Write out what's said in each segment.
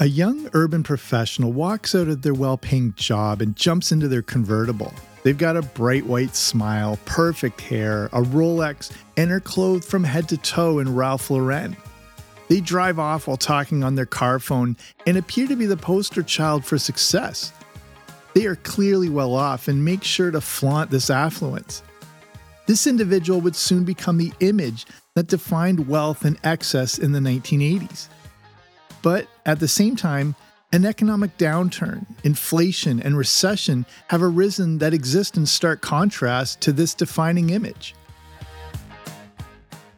A young urban professional walks out of their well paying job and jumps into their convertible. They've got a bright white smile, perfect hair, a Rolex, and are clothed from head to toe in Ralph Lauren. They drive off while talking on their car phone and appear to be the poster child for success. They are clearly well off and make sure to flaunt this affluence. This individual would soon become the image that defined wealth and excess in the 1980s. But at the same time, an economic downturn, inflation, and recession have arisen that exist in stark contrast to this defining image.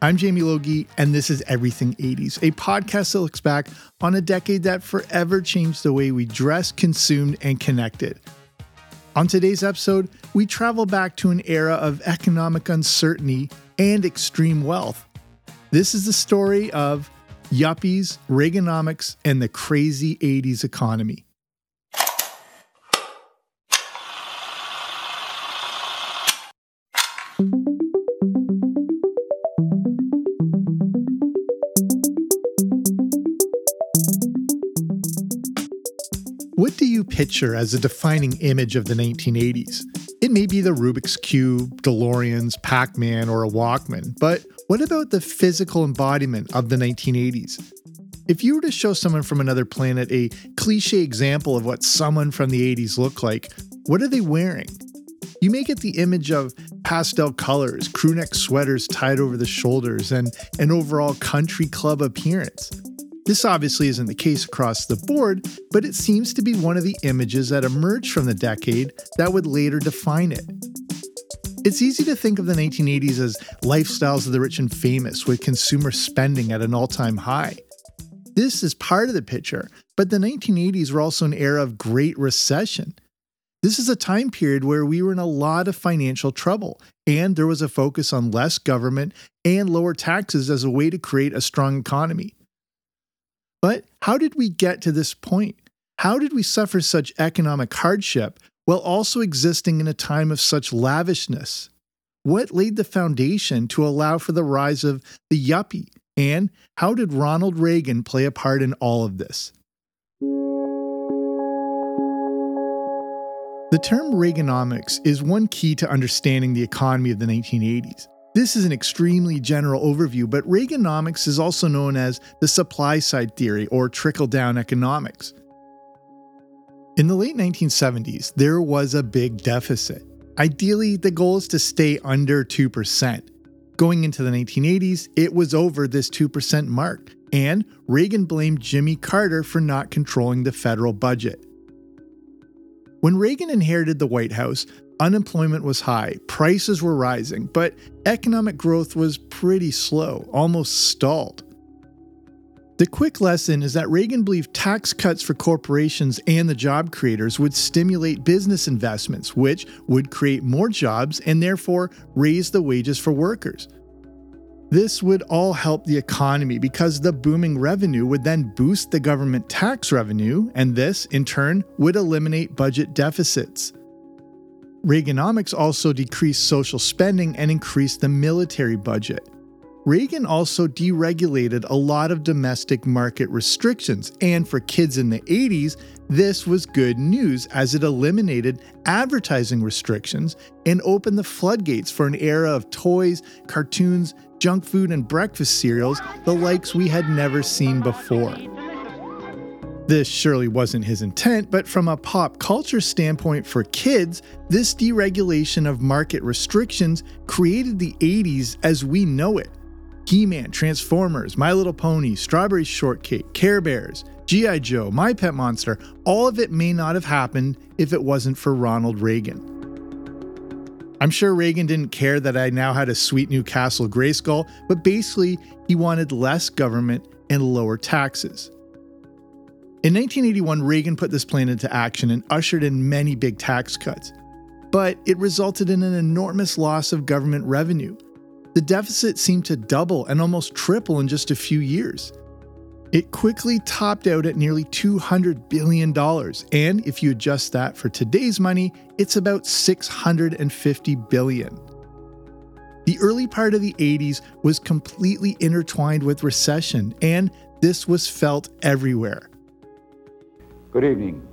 I'm Jamie Logie, and this is Everything 80s, a podcast that looks back on a decade that forever changed the way we dress, consumed, and connected. On today's episode, we travel back to an era of economic uncertainty and extreme wealth. This is the story of yuppies, Reaganomics, and the crazy 80s economy. What do you picture as a defining image of the 1980s? It may be the Rubik's Cube, DeLoreans, Pac Man, or a Walkman, but what about the physical embodiment of the 1980s? If you were to show someone from another planet a cliche example of what someone from the 80s looked like, what are they wearing? You may get the image of pastel colors, crewneck sweaters tied over the shoulders, and an overall country club appearance. This obviously isn't the case across the board, but it seems to be one of the images that emerged from the decade that would later define it. It's easy to think of the 1980s as lifestyles of the rich and famous, with consumer spending at an all time high. This is part of the picture, but the 1980s were also an era of great recession. This is a time period where we were in a lot of financial trouble, and there was a focus on less government and lower taxes as a way to create a strong economy. But how did we get to this point? How did we suffer such economic hardship while also existing in a time of such lavishness? What laid the foundation to allow for the rise of the yuppie? And how did Ronald Reagan play a part in all of this? The term Reaganomics is one key to understanding the economy of the 1980s. This is an extremely general overview, but Reaganomics is also known as the supply side theory or trickle down economics. In the late 1970s, there was a big deficit. Ideally, the goal is to stay under 2%. Going into the 1980s, it was over this 2% mark, and Reagan blamed Jimmy Carter for not controlling the federal budget. When Reagan inherited the White House, Unemployment was high, prices were rising, but economic growth was pretty slow, almost stalled. The quick lesson is that Reagan believed tax cuts for corporations and the job creators would stimulate business investments, which would create more jobs and therefore raise the wages for workers. This would all help the economy because the booming revenue would then boost the government tax revenue, and this, in turn, would eliminate budget deficits. Reaganomics also decreased social spending and increased the military budget. Reagan also deregulated a lot of domestic market restrictions, and for kids in the 80s, this was good news as it eliminated advertising restrictions and opened the floodgates for an era of toys, cartoons, junk food, and breakfast cereals, the likes we had never seen before. This surely wasn't his intent, but from a pop culture standpoint for kids, this deregulation of market restrictions created the 80s as we know it. He Man, Transformers, My Little Pony, Strawberry Shortcake, Care Bears, G.I. Joe, My Pet Monster, all of it may not have happened if it wasn't for Ronald Reagan. I'm sure Reagan didn't care that I now had a sweet new castle Grayskull, but basically, he wanted less government and lower taxes. In 1981, Reagan put this plan into action and ushered in many big tax cuts. But it resulted in an enormous loss of government revenue. The deficit seemed to double and almost triple in just a few years. It quickly topped out at nearly $200 billion, and if you adjust that for today's money, it's about 650 billion. The early part of the 80s was completely intertwined with recession, and this was felt everywhere. Good evening.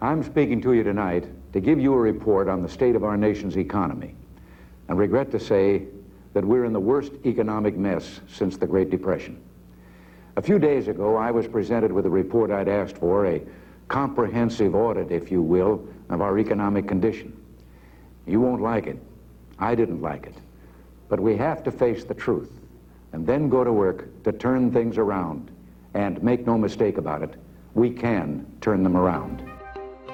I'm speaking to you tonight to give you a report on the state of our nation's economy. I regret to say that we're in the worst economic mess since the Great Depression. A few days ago, I was presented with a report I'd asked for, a comprehensive audit, if you will, of our economic condition. You won't like it. I didn't like it. But we have to face the truth and then go to work to turn things around. And make no mistake about it, we can turn them around.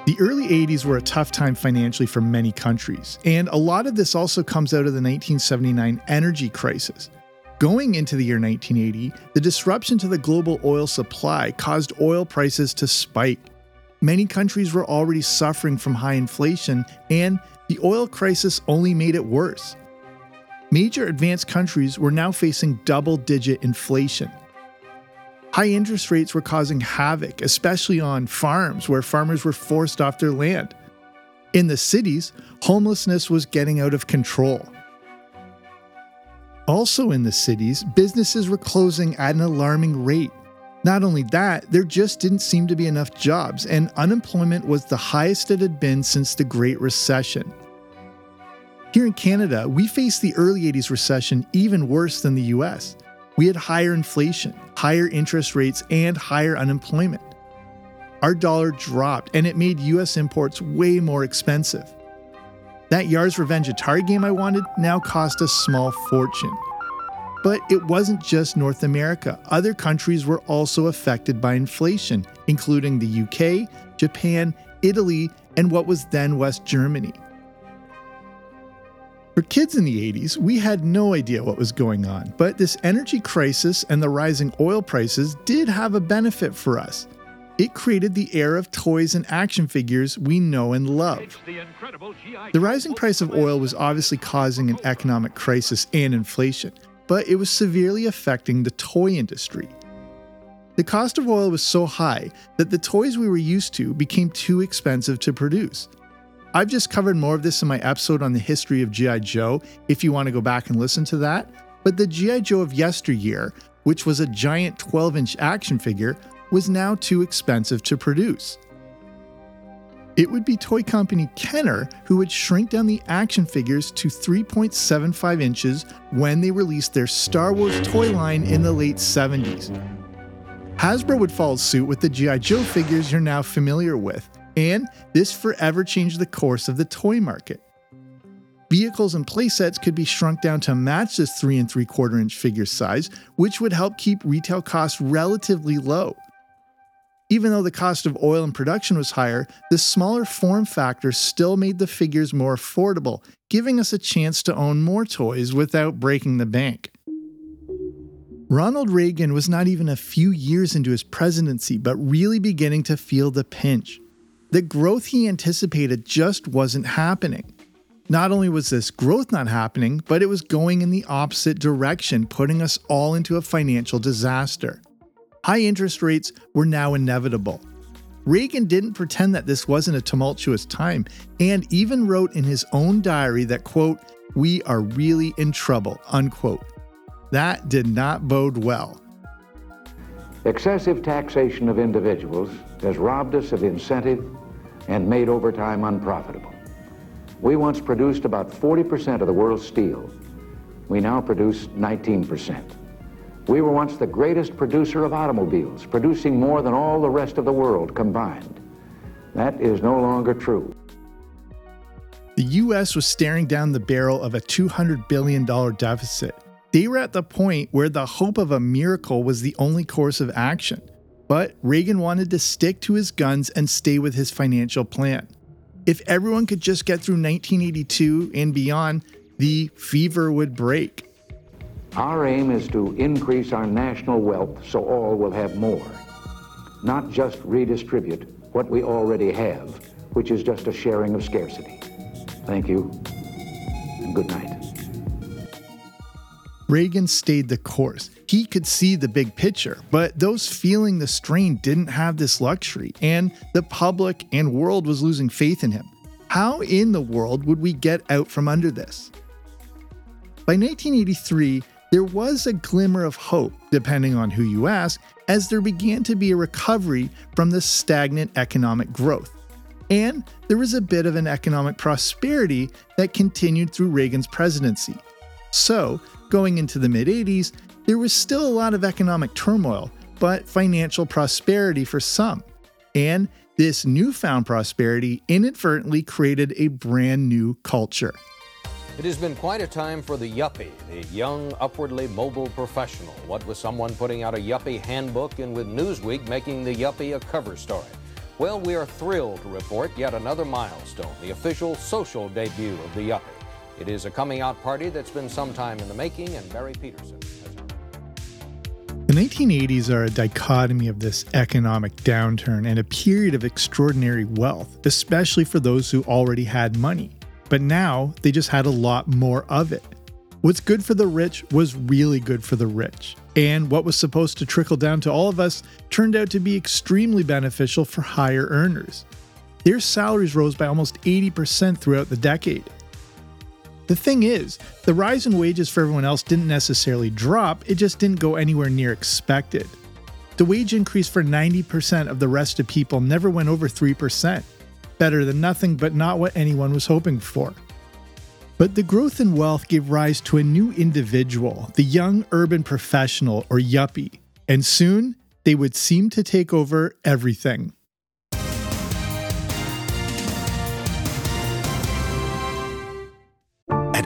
The early 80s were a tough time financially for many countries, and a lot of this also comes out of the 1979 energy crisis. Going into the year 1980, the disruption to the global oil supply caused oil prices to spike. Many countries were already suffering from high inflation, and the oil crisis only made it worse. Major advanced countries were now facing double digit inflation. High interest rates were causing havoc, especially on farms where farmers were forced off their land. In the cities, homelessness was getting out of control. Also, in the cities, businesses were closing at an alarming rate. Not only that, there just didn't seem to be enough jobs, and unemployment was the highest it had been since the Great Recession. Here in Canada, we faced the early 80s recession even worse than the US. We had higher inflation, higher interest rates, and higher unemployment. Our dollar dropped, and it made US imports way more expensive. That Yars Revenge Atari game I wanted now cost a small fortune. But it wasn't just North America. Other countries were also affected by inflation, including the UK, Japan, Italy, and what was then West Germany. For kids in the 80s, we had no idea what was going on, but this energy crisis and the rising oil prices did have a benefit for us. It created the era of toys and action figures we know and love. The rising price of oil was obviously causing an economic crisis and inflation, but it was severely affecting the toy industry. The cost of oil was so high that the toys we were used to became too expensive to produce. I've just covered more of this in my episode on the history of G.I. Joe, if you want to go back and listen to that. But the G.I. Joe of yesteryear, which was a giant 12 inch action figure, was now too expensive to produce. It would be toy company Kenner who would shrink down the action figures to 3.75 inches when they released their Star Wars toy line in the late 70s. Hasbro would follow suit with the G.I. Joe figures you're now familiar with, and this forever changed the course of the toy market. Vehicles and playsets could be shrunk down to match this 3 and 3 quarter inch figure size, which would help keep retail costs relatively low. Even though the cost of oil and production was higher, the smaller form factor still made the figures more affordable, giving us a chance to own more toys without breaking the bank. Ronald Reagan was not even a few years into his presidency, but really beginning to feel the pinch. The growth he anticipated just wasn't happening. Not only was this growth not happening, but it was going in the opposite direction, putting us all into a financial disaster. High interest rates were now inevitable. Reagan didn't pretend that this wasn't a tumultuous time and even wrote in his own diary that, quote, we are really in trouble, unquote. That did not bode well. Excessive taxation of individuals has robbed us of incentive and made overtime unprofitable. We once produced about 40% of the world's steel. We now produce 19%. We were once the greatest producer of automobiles, producing more than all the rest of the world combined. That is no longer true. The US was staring down the barrel of a $200 billion deficit. They were at the point where the hope of a miracle was the only course of action. But Reagan wanted to stick to his guns and stay with his financial plan. If everyone could just get through 1982 and beyond, the fever would break. Our aim is to increase our national wealth so all will have more, not just redistribute what we already have, which is just a sharing of scarcity. Thank you, and good night. Reagan stayed the course. He could see the big picture, but those feeling the strain didn't have this luxury, and the public and world was losing faith in him. How in the world would we get out from under this? By 1983, there was a glimmer of hope, depending on who you ask, as there began to be a recovery from the stagnant economic growth. And there was a bit of an economic prosperity that continued through Reagan's presidency. So, going into the mid 80s, there was still a lot of economic turmoil, but financial prosperity for some. And this newfound prosperity inadvertently created a brand new culture. It has been quite a time for the yuppie, the young, upwardly mobile professional. What with someone putting out a yuppie handbook and with Newsweek making the yuppie a cover story. Well, we are thrilled to report yet another milestone, the official social debut of the yuppie. It is a coming out party that's been some time in the making, and Barry Peterson. The 1980s are a dichotomy of this economic downturn and a period of extraordinary wealth, especially for those who already had money. But now they just had a lot more of it. What's good for the rich was really good for the rich. And what was supposed to trickle down to all of us turned out to be extremely beneficial for higher earners. Their salaries rose by almost 80% throughout the decade. The thing is, the rise in wages for everyone else didn't necessarily drop, it just didn't go anywhere near expected. The wage increase for 90% of the rest of people never went over 3%. Better than nothing, but not what anyone was hoping for. But the growth in wealth gave rise to a new individual, the young urban professional or yuppie, and soon they would seem to take over everything.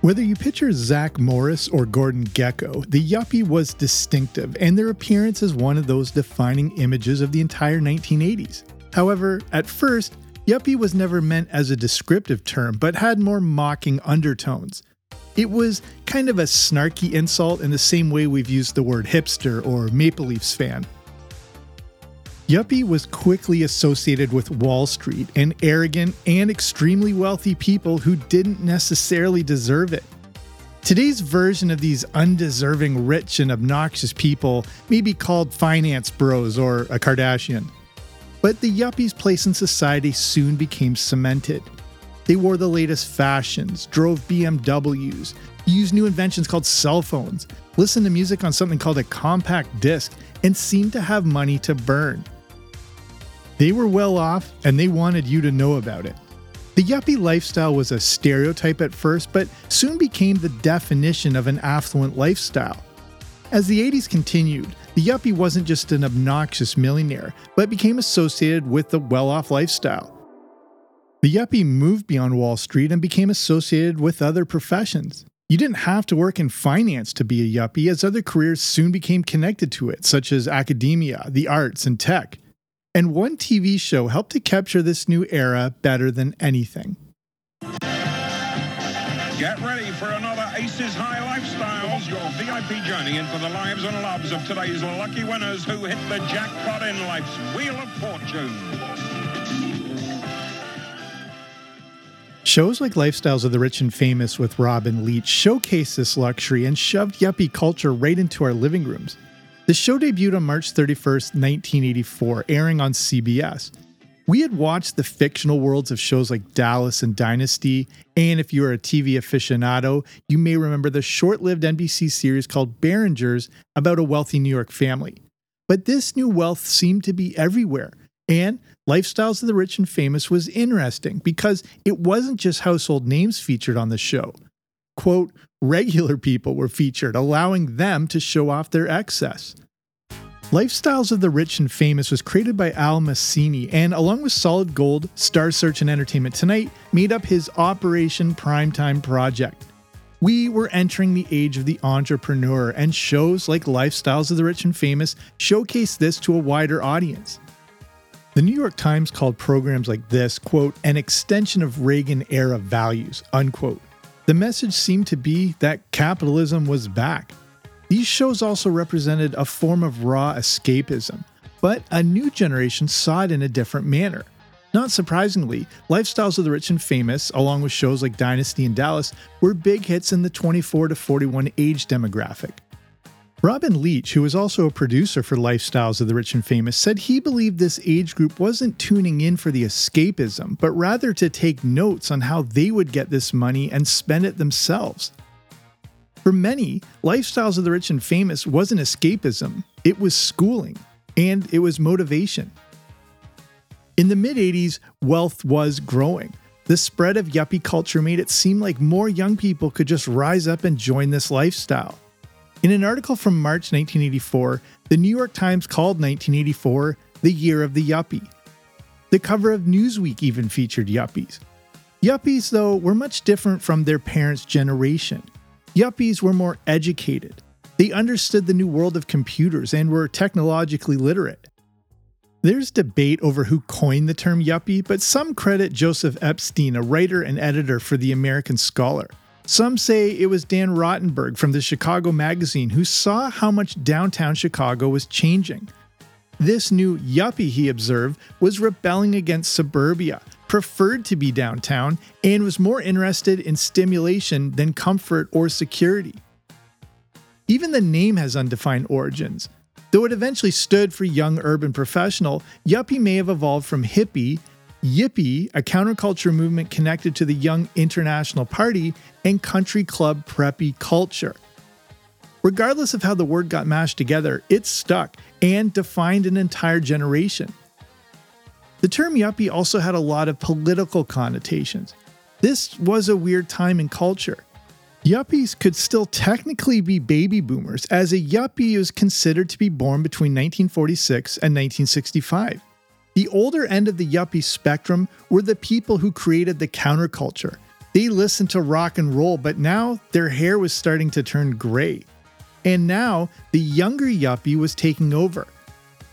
Whether you picture Zach Morris or Gordon Gekko, the Yuppie was distinctive, and their appearance is one of those defining images of the entire 1980s. However, at first, Yuppie was never meant as a descriptive term, but had more mocking undertones. It was kind of a snarky insult in the same way we've used the word hipster or Maple Leafs fan. Yuppie was quickly associated with Wall Street and arrogant and extremely wealthy people who didn't necessarily deserve it. Today's version of these undeserving, rich, and obnoxious people may be called finance bros or a Kardashian. But the Yuppie's place in society soon became cemented. They wore the latest fashions, drove BMWs, used new inventions called cell phones, listened to music on something called a compact disc, and seemed to have money to burn. They were well off and they wanted you to know about it. The yuppie lifestyle was a stereotype at first, but soon became the definition of an affluent lifestyle. As the 80s continued, the yuppie wasn't just an obnoxious millionaire, but became associated with the well off lifestyle. The yuppie moved beyond Wall Street and became associated with other professions. You didn't have to work in finance to be a yuppie, as other careers soon became connected to it, such as academia, the arts, and tech. And one TV show helped to capture this new era better than anything. Get ready for another Aces High Lifestyles, your VIP journey into the lives and loves of today's lucky winners who hit the jackpot in life's Wheel of Fortune. Shows like Lifestyles of the Rich and Famous with Robin Leach showcased this luxury and shoved yuppie culture right into our living rooms. The show debuted on March 31st, 1984, airing on CBS. We had watched the fictional worlds of shows like Dallas and Dynasty, and if you are a TV aficionado, you may remember the short lived NBC series called Berrenger's about a wealthy New York family. But this new wealth seemed to be everywhere, and Lifestyles of the Rich and Famous was interesting because it wasn't just household names featured on the show. Quote, regular people were featured, allowing them to show off their excess. Lifestyles of the Rich and Famous was created by Al Masini, and, along with Solid Gold, Star Search, and Entertainment Tonight, made up his Operation Primetime project. We were entering the age of the entrepreneur, and shows like Lifestyles of the Rich and Famous showcase this to a wider audience. The New York Times called programs like this, quote, an extension of Reagan era values, unquote. The message seemed to be that capitalism was back. These shows also represented a form of raw escapism, but a new generation saw it in a different manner. Not surprisingly, Lifestyles of the Rich and Famous, along with shows like Dynasty and Dallas, were big hits in the 24 to 41 age demographic. Robin Leach, who was also a producer for Lifestyles of the Rich and Famous, said he believed this age group wasn't tuning in for the escapism, but rather to take notes on how they would get this money and spend it themselves. For many, Lifestyles of the Rich and Famous wasn't escapism, it was schooling, and it was motivation. In the mid 80s, wealth was growing. The spread of yuppie culture made it seem like more young people could just rise up and join this lifestyle. In an article from March 1984, the New York Times called 1984 the year of the yuppie. The cover of Newsweek even featured yuppies. Yuppies, though, were much different from their parents' generation. Yuppies were more educated. They understood the new world of computers and were technologically literate. There's debate over who coined the term yuppie, but some credit Joseph Epstein, a writer and editor for The American Scholar. Some say it was Dan Rottenberg from the Chicago Magazine who saw how much downtown Chicago was changing. This new yuppie, he observed, was rebelling against suburbia, preferred to be downtown, and was more interested in stimulation than comfort or security. Even the name has undefined origins. Though it eventually stood for young urban professional, yuppie may have evolved from hippie Yippie, a counterculture movement connected to the Young International Party, and country club preppy culture. Regardless of how the word got mashed together, it stuck and defined an entire generation. The term yuppie also had a lot of political connotations. This was a weird time in culture. Yuppies could still technically be baby boomers, as a yuppie is considered to be born between 1946 and 1965. The older end of the yuppie spectrum were the people who created the counterculture. They listened to rock and roll, but now their hair was starting to turn gray. And now the younger yuppie was taking over.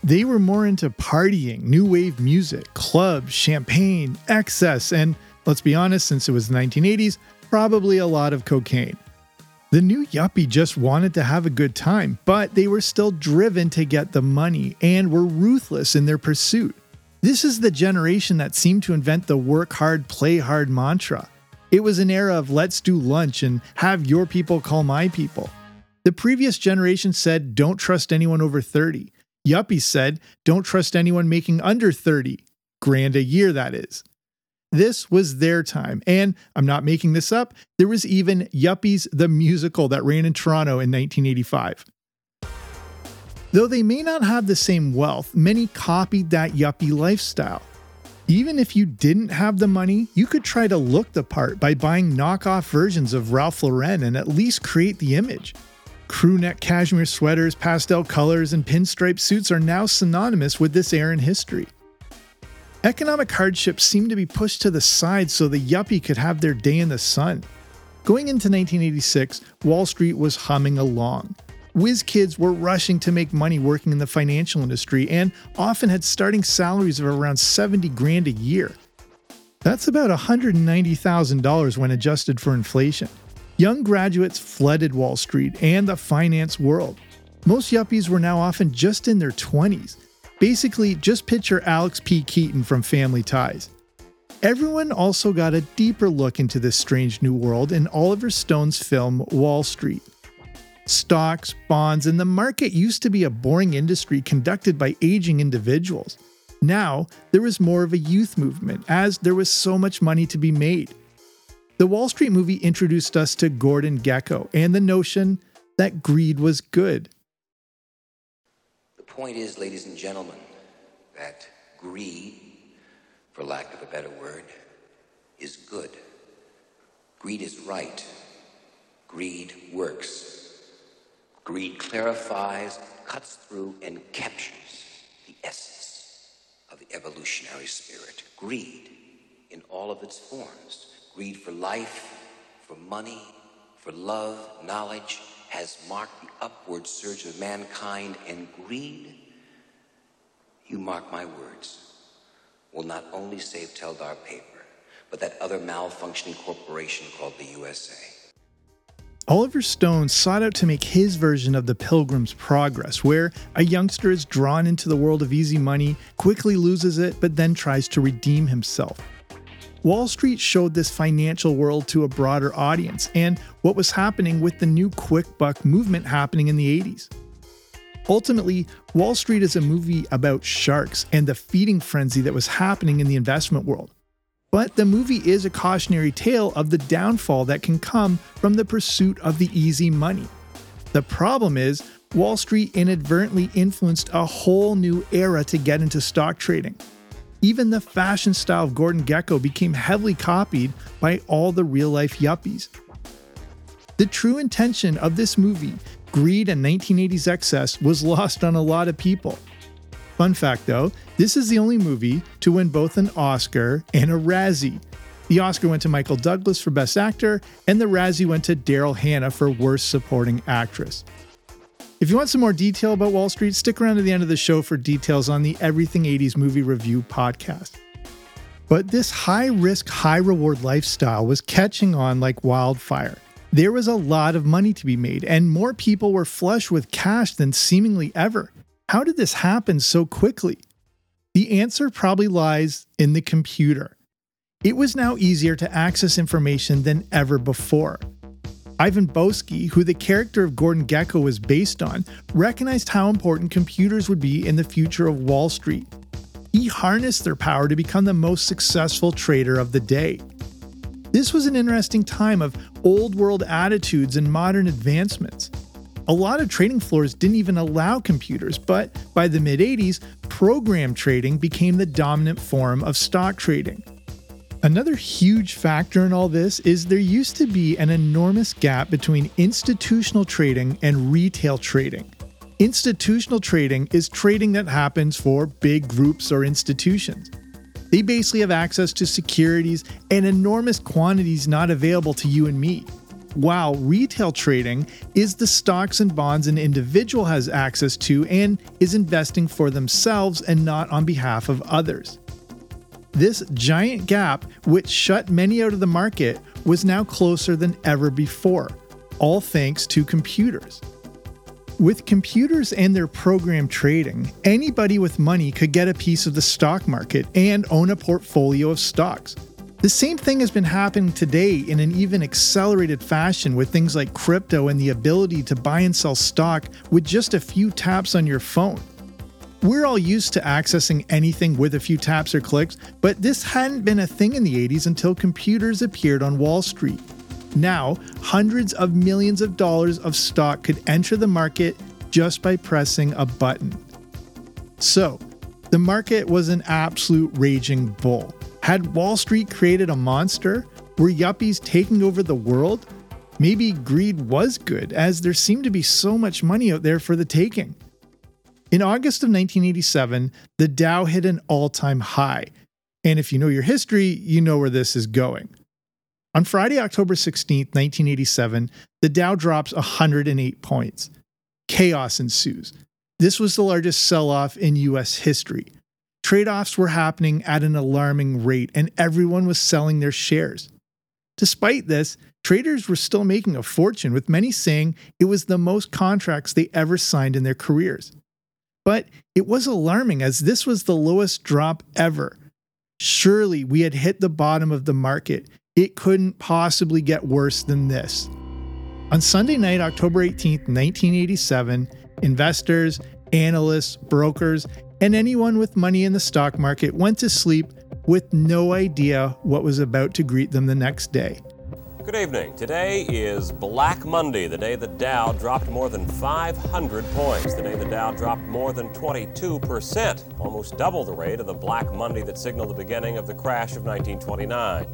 They were more into partying, new wave music, clubs, champagne, excess, and let's be honest, since it was the 1980s, probably a lot of cocaine. The new yuppie just wanted to have a good time, but they were still driven to get the money and were ruthless in their pursuit. This is the generation that seemed to invent the work hard, play hard mantra. It was an era of let's do lunch and have your people call my people. The previous generation said don't trust anyone over 30. Yuppies said don't trust anyone making under 30. Grand a year, that is. This was their time, and I'm not making this up, there was even Yuppies the Musical that ran in Toronto in 1985. Though they may not have the same wealth, many copied that yuppie lifestyle. Even if you didn't have the money, you could try to look the part by buying knockoff versions of Ralph Lauren and at least create the image. Crewneck cashmere sweaters, pastel colors, and pinstripe suits are now synonymous with this era in history. Economic hardships seemed to be pushed to the side so the yuppie could have their day in the sun. Going into 1986, Wall Street was humming along. Whiz kids were rushing to make money working in the financial industry and often had starting salaries of around 70 grand a year. That's about $190,000 when adjusted for inflation. Young graduates flooded Wall Street and the finance world. Most yuppies were now often just in their 20s. Basically, just picture Alex P. Keaton from Family Ties. Everyone also got a deeper look into this strange new world in Oliver Stone's film Wall Street. Stocks, bonds, and the market used to be a boring industry conducted by aging individuals. Now, there was more of a youth movement, as there was so much money to be made. The Wall Street movie introduced us to Gordon Gekko and the notion that greed was good. The point is, ladies and gentlemen, that greed for lack of a better word, is good. Greed is right. Greed works. Greed clarifies, cuts through, and captures the essence of the evolutionary spirit. Greed in all of its forms. Greed for life, for money, for love, knowledge, has marked the upward surge of mankind, and greed, you mark my words, will not only save Teldar Paper, but that other malfunctioning corporation called the USA. Oliver Stone sought out to make his version of the Pilgrim's Progress, where a youngster is drawn into the world of easy money, quickly loses it, but then tries to redeem himself. Wall Street showed this financial world to a broader audience and what was happening with the new quick buck movement happening in the 80s. Ultimately, Wall Street is a movie about sharks and the feeding frenzy that was happening in the investment world. But the movie is a cautionary tale of the downfall that can come from the pursuit of the easy money. The problem is, Wall Street inadvertently influenced a whole new era to get into stock trading. Even the fashion style of Gordon Gekko became heavily copied by all the real life yuppies. The true intention of this movie greed and 1980s excess was lost on a lot of people. Fun fact though, this is the only movie to win both an Oscar and a Razzie. The Oscar went to Michael Douglas for Best Actor, and the Razzie went to Daryl Hannah for Worst Supporting Actress. If you want some more detail about Wall Street, stick around to the end of the show for details on the Everything 80s Movie Review podcast. But this high risk, high reward lifestyle was catching on like wildfire. There was a lot of money to be made, and more people were flush with cash than seemingly ever. How did this happen so quickly? The answer probably lies in the computer. It was now easier to access information than ever before. Ivan Boesky, who the character of Gordon Gekko was based on, recognized how important computers would be in the future of Wall Street. He harnessed their power to become the most successful trader of the day. This was an interesting time of old world attitudes and modern advancements. A lot of trading floors didn't even allow computers, but by the mid 80s, program trading became the dominant form of stock trading. Another huge factor in all this is there used to be an enormous gap between institutional trading and retail trading. Institutional trading is trading that happens for big groups or institutions. They basically have access to securities and enormous quantities not available to you and me. While retail trading is the stocks and bonds an individual has access to and is investing for themselves and not on behalf of others. This giant gap, which shut many out of the market, was now closer than ever before, all thanks to computers. With computers and their program trading, anybody with money could get a piece of the stock market and own a portfolio of stocks. The same thing has been happening today in an even accelerated fashion with things like crypto and the ability to buy and sell stock with just a few taps on your phone. We're all used to accessing anything with a few taps or clicks, but this hadn't been a thing in the 80s until computers appeared on Wall Street. Now, hundreds of millions of dollars of stock could enter the market just by pressing a button. So, the market was an absolute raging bull. Had Wall Street created a monster? Were yuppies taking over the world? Maybe greed was good, as there seemed to be so much money out there for the taking. In August of 1987, the Dow hit an all time high. And if you know your history, you know where this is going. On Friday, October 16, 1987, the Dow drops 108 points. Chaos ensues. This was the largest sell off in US history. Trade offs were happening at an alarming rate, and everyone was selling their shares. Despite this, traders were still making a fortune, with many saying it was the most contracts they ever signed in their careers. But it was alarming as this was the lowest drop ever. Surely we had hit the bottom of the market. It couldn't possibly get worse than this. On Sunday night, October 18, 1987, investors, analysts, brokers, and anyone with money in the stock market went to sleep with no idea what was about to greet them the next day. Good evening. Today is Black Monday, the day the Dow dropped more than 500 points, the day the Dow dropped more than 22%, almost double the rate of the Black Monday that signaled the beginning of the crash of 1929.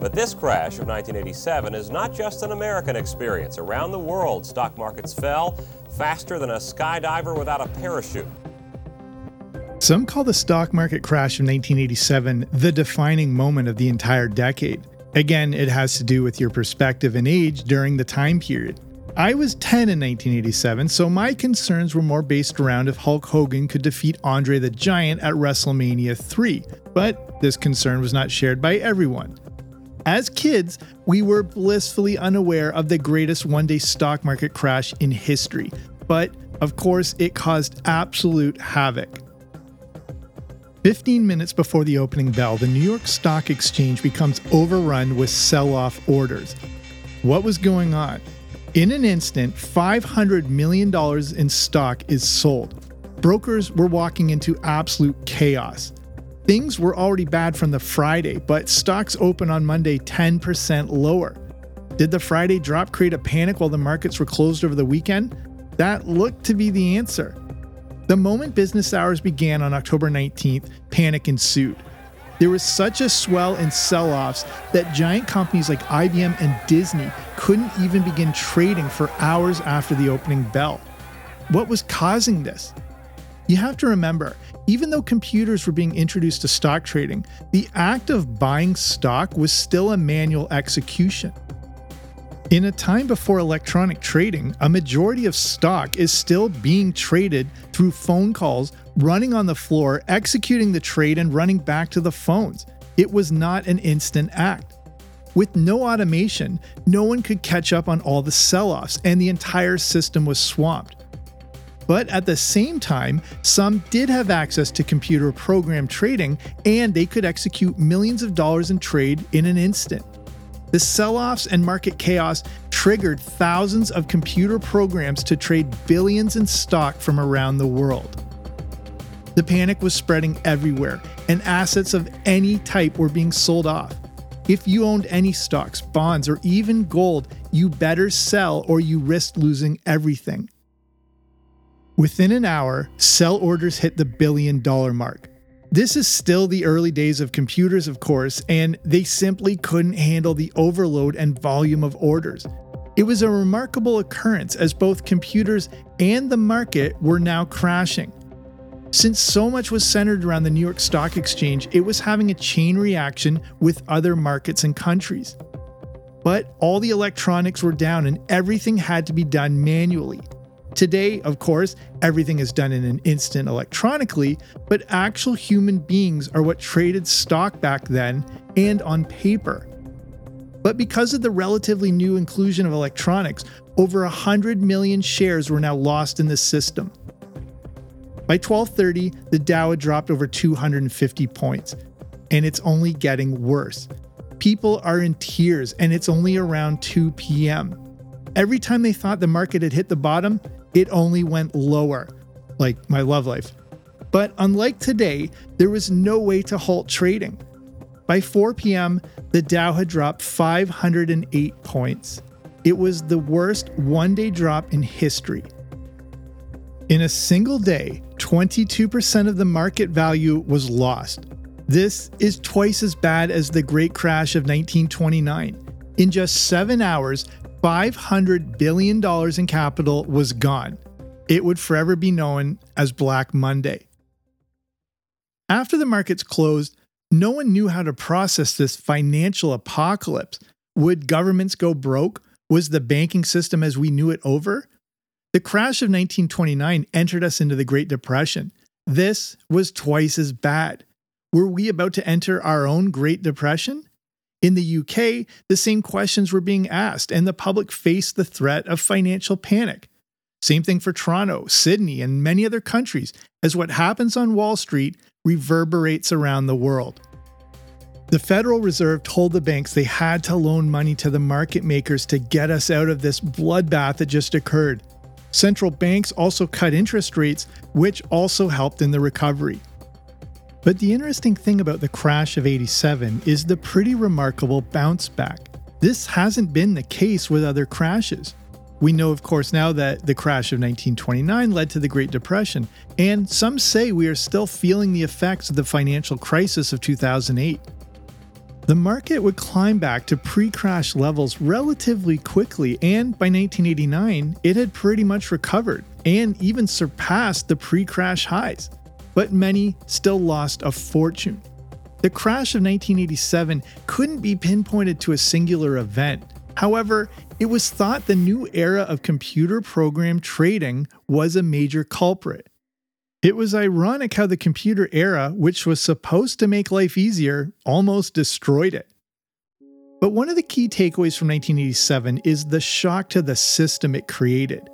But this crash of 1987 is not just an American experience. Around the world, stock markets fell faster than a skydiver without a parachute. Some call the stock market crash of 1987 the defining moment of the entire decade. Again, it has to do with your perspective and age during the time period. I was 10 in 1987, so my concerns were more based around if Hulk Hogan could defeat Andre the Giant at WrestleMania 3, but this concern was not shared by everyone. As kids, we were blissfully unaware of the greatest one day stock market crash in history, but of course, it caused absolute havoc. 15 minutes before the opening bell, the New York Stock Exchange becomes overrun with sell off orders. What was going on? In an instant, $500 million in stock is sold. Brokers were walking into absolute chaos. Things were already bad from the Friday, but stocks open on Monday 10% lower. Did the Friday drop create a panic while the markets were closed over the weekend? That looked to be the answer. The moment business hours began on October 19th, panic ensued. There was such a swell in sell offs that giant companies like IBM and Disney couldn't even begin trading for hours after the opening bell. What was causing this? You have to remember, even though computers were being introduced to stock trading, the act of buying stock was still a manual execution. In a time before electronic trading, a majority of stock is still being traded through phone calls, running on the floor, executing the trade, and running back to the phones. It was not an instant act. With no automation, no one could catch up on all the sell offs, and the entire system was swamped. But at the same time, some did have access to computer program trading, and they could execute millions of dollars in trade in an instant. The sell offs and market chaos triggered thousands of computer programs to trade billions in stock from around the world. The panic was spreading everywhere, and assets of any type were being sold off. If you owned any stocks, bonds, or even gold, you better sell or you risk losing everything. Within an hour, sell orders hit the billion dollar mark. This is still the early days of computers, of course, and they simply couldn't handle the overload and volume of orders. It was a remarkable occurrence as both computers and the market were now crashing. Since so much was centered around the New York Stock Exchange, it was having a chain reaction with other markets and countries. But all the electronics were down and everything had to be done manually. Today, of course, everything is done in an instant electronically, but actual human beings are what traded stock back then and on paper. But because of the relatively new inclusion of electronics, over 100 million shares were now lost in the system. By 1230, the Dow had dropped over 250 points, and it's only getting worse. People are in tears, and it's only around 2 p.m. Every time they thought the market had hit the bottom, it only went lower, like my love life. But unlike today, there was no way to halt trading. By 4 p.m., the Dow had dropped 508 points. It was the worst one day drop in history. In a single day, 22% of the market value was lost. This is twice as bad as the Great Crash of 1929. In just seven hours, $500 billion in capital was gone. It would forever be known as Black Monday. After the markets closed, no one knew how to process this financial apocalypse. Would governments go broke? Was the banking system as we knew it over? The crash of 1929 entered us into the Great Depression. This was twice as bad. Were we about to enter our own Great Depression? In the UK, the same questions were being asked, and the public faced the threat of financial panic. Same thing for Toronto, Sydney, and many other countries, as what happens on Wall Street reverberates around the world. The Federal Reserve told the banks they had to loan money to the market makers to get us out of this bloodbath that just occurred. Central banks also cut interest rates, which also helped in the recovery. But the interesting thing about the crash of 87 is the pretty remarkable bounce back. This hasn't been the case with other crashes. We know, of course, now that the crash of 1929 led to the Great Depression, and some say we are still feeling the effects of the financial crisis of 2008. The market would climb back to pre crash levels relatively quickly, and by 1989, it had pretty much recovered and even surpassed the pre crash highs but many still lost a fortune. The crash of 1987 couldn't be pinpointed to a singular event. However, it was thought the new era of computer program trading was a major culprit. It was ironic how the computer era, which was supposed to make life easier, almost destroyed it. But one of the key takeaways from 1987 is the shock to the system it created.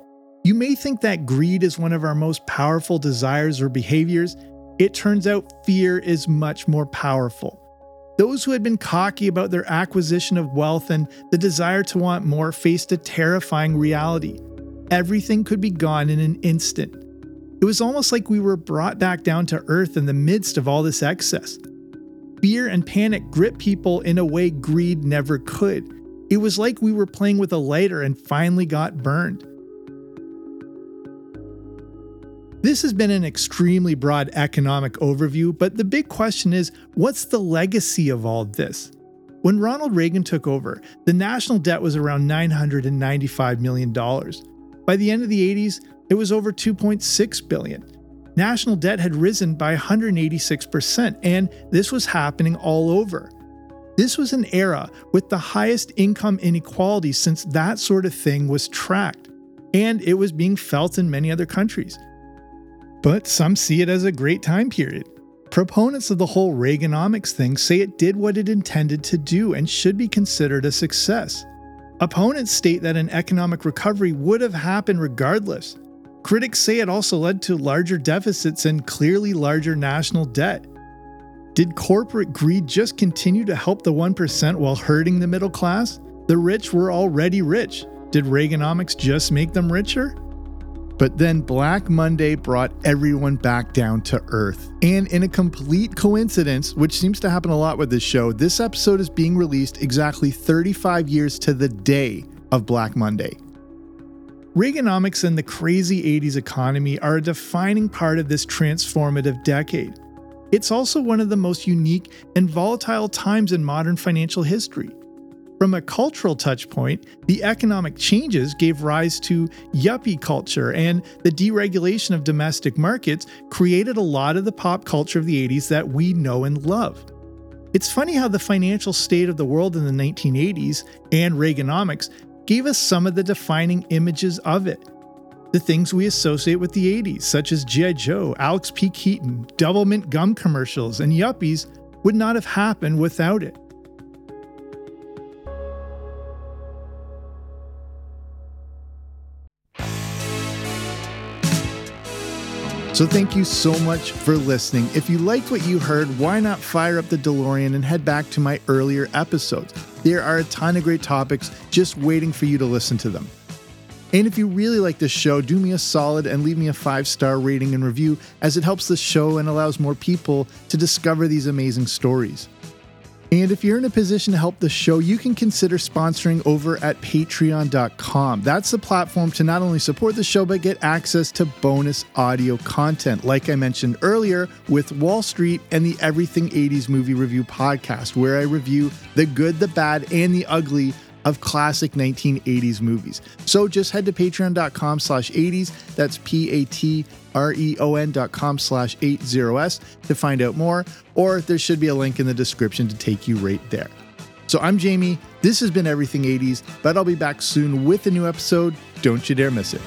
You may think that greed is one of our most powerful desires or behaviors. It turns out fear is much more powerful. Those who had been cocky about their acquisition of wealth and the desire to want more faced a terrifying reality. Everything could be gone in an instant. It was almost like we were brought back down to earth in the midst of all this excess. Fear and panic gripped people in a way greed never could. It was like we were playing with a lighter and finally got burned. This has been an extremely broad economic overview, but the big question is what's the legacy of all this? When Ronald Reagan took over, the national debt was around $995 million. By the end of the 80s, it was over 2.6 billion. National debt had risen by 186%, and this was happening all over. This was an era with the highest income inequality since that sort of thing was tracked, and it was being felt in many other countries but some see it as a great time period. Proponents of the whole Reaganomics thing say it did what it intended to do and should be considered a success. Opponents state that an economic recovery would have happened regardless. Critics say it also led to larger deficits and clearly larger national debt. Did corporate greed just continue to help the 1% while hurting the middle class? The rich were already rich. Did Reaganomics just make them richer? But then Black Monday brought everyone back down to earth. And in a complete coincidence, which seems to happen a lot with this show, this episode is being released exactly 35 years to the day of Black Monday. Reaganomics and the crazy 80s economy are a defining part of this transformative decade. It's also one of the most unique and volatile times in modern financial history. From a cultural touchpoint, the economic changes gave rise to yuppie culture, and the deregulation of domestic markets created a lot of the pop culture of the 80s that we know and love. It's funny how the financial state of the world in the 1980s and Reaganomics gave us some of the defining images of it. The things we associate with the 80s, such as G.I. Joe, Alex P. Keaton, Doublemint gum commercials, and yuppies, would not have happened without it. So thank you so much for listening. If you liked what you heard, why not fire up the DeLorean and head back to my earlier episodes? There are a ton of great topics just waiting for you to listen to them. And if you really like this show, do me a solid and leave me a five star rating and review as it helps the show and allows more people to discover these amazing stories. And if you're in a position to help the show, you can consider sponsoring over at patreon.com. That's the platform to not only support the show, but get access to bonus audio content, like I mentioned earlier with Wall Street and the Everything 80s Movie Review podcast, where I review the good, the bad, and the ugly of classic 1980s movies. So just head to patreon.com slash 80s. That's P-A-T-R-E-O-N dot com slash 80s to find out more, or there should be a link in the description to take you right there. So I'm Jamie. This has been Everything 80s, but I'll be back soon with a new episode. Don't you dare miss it.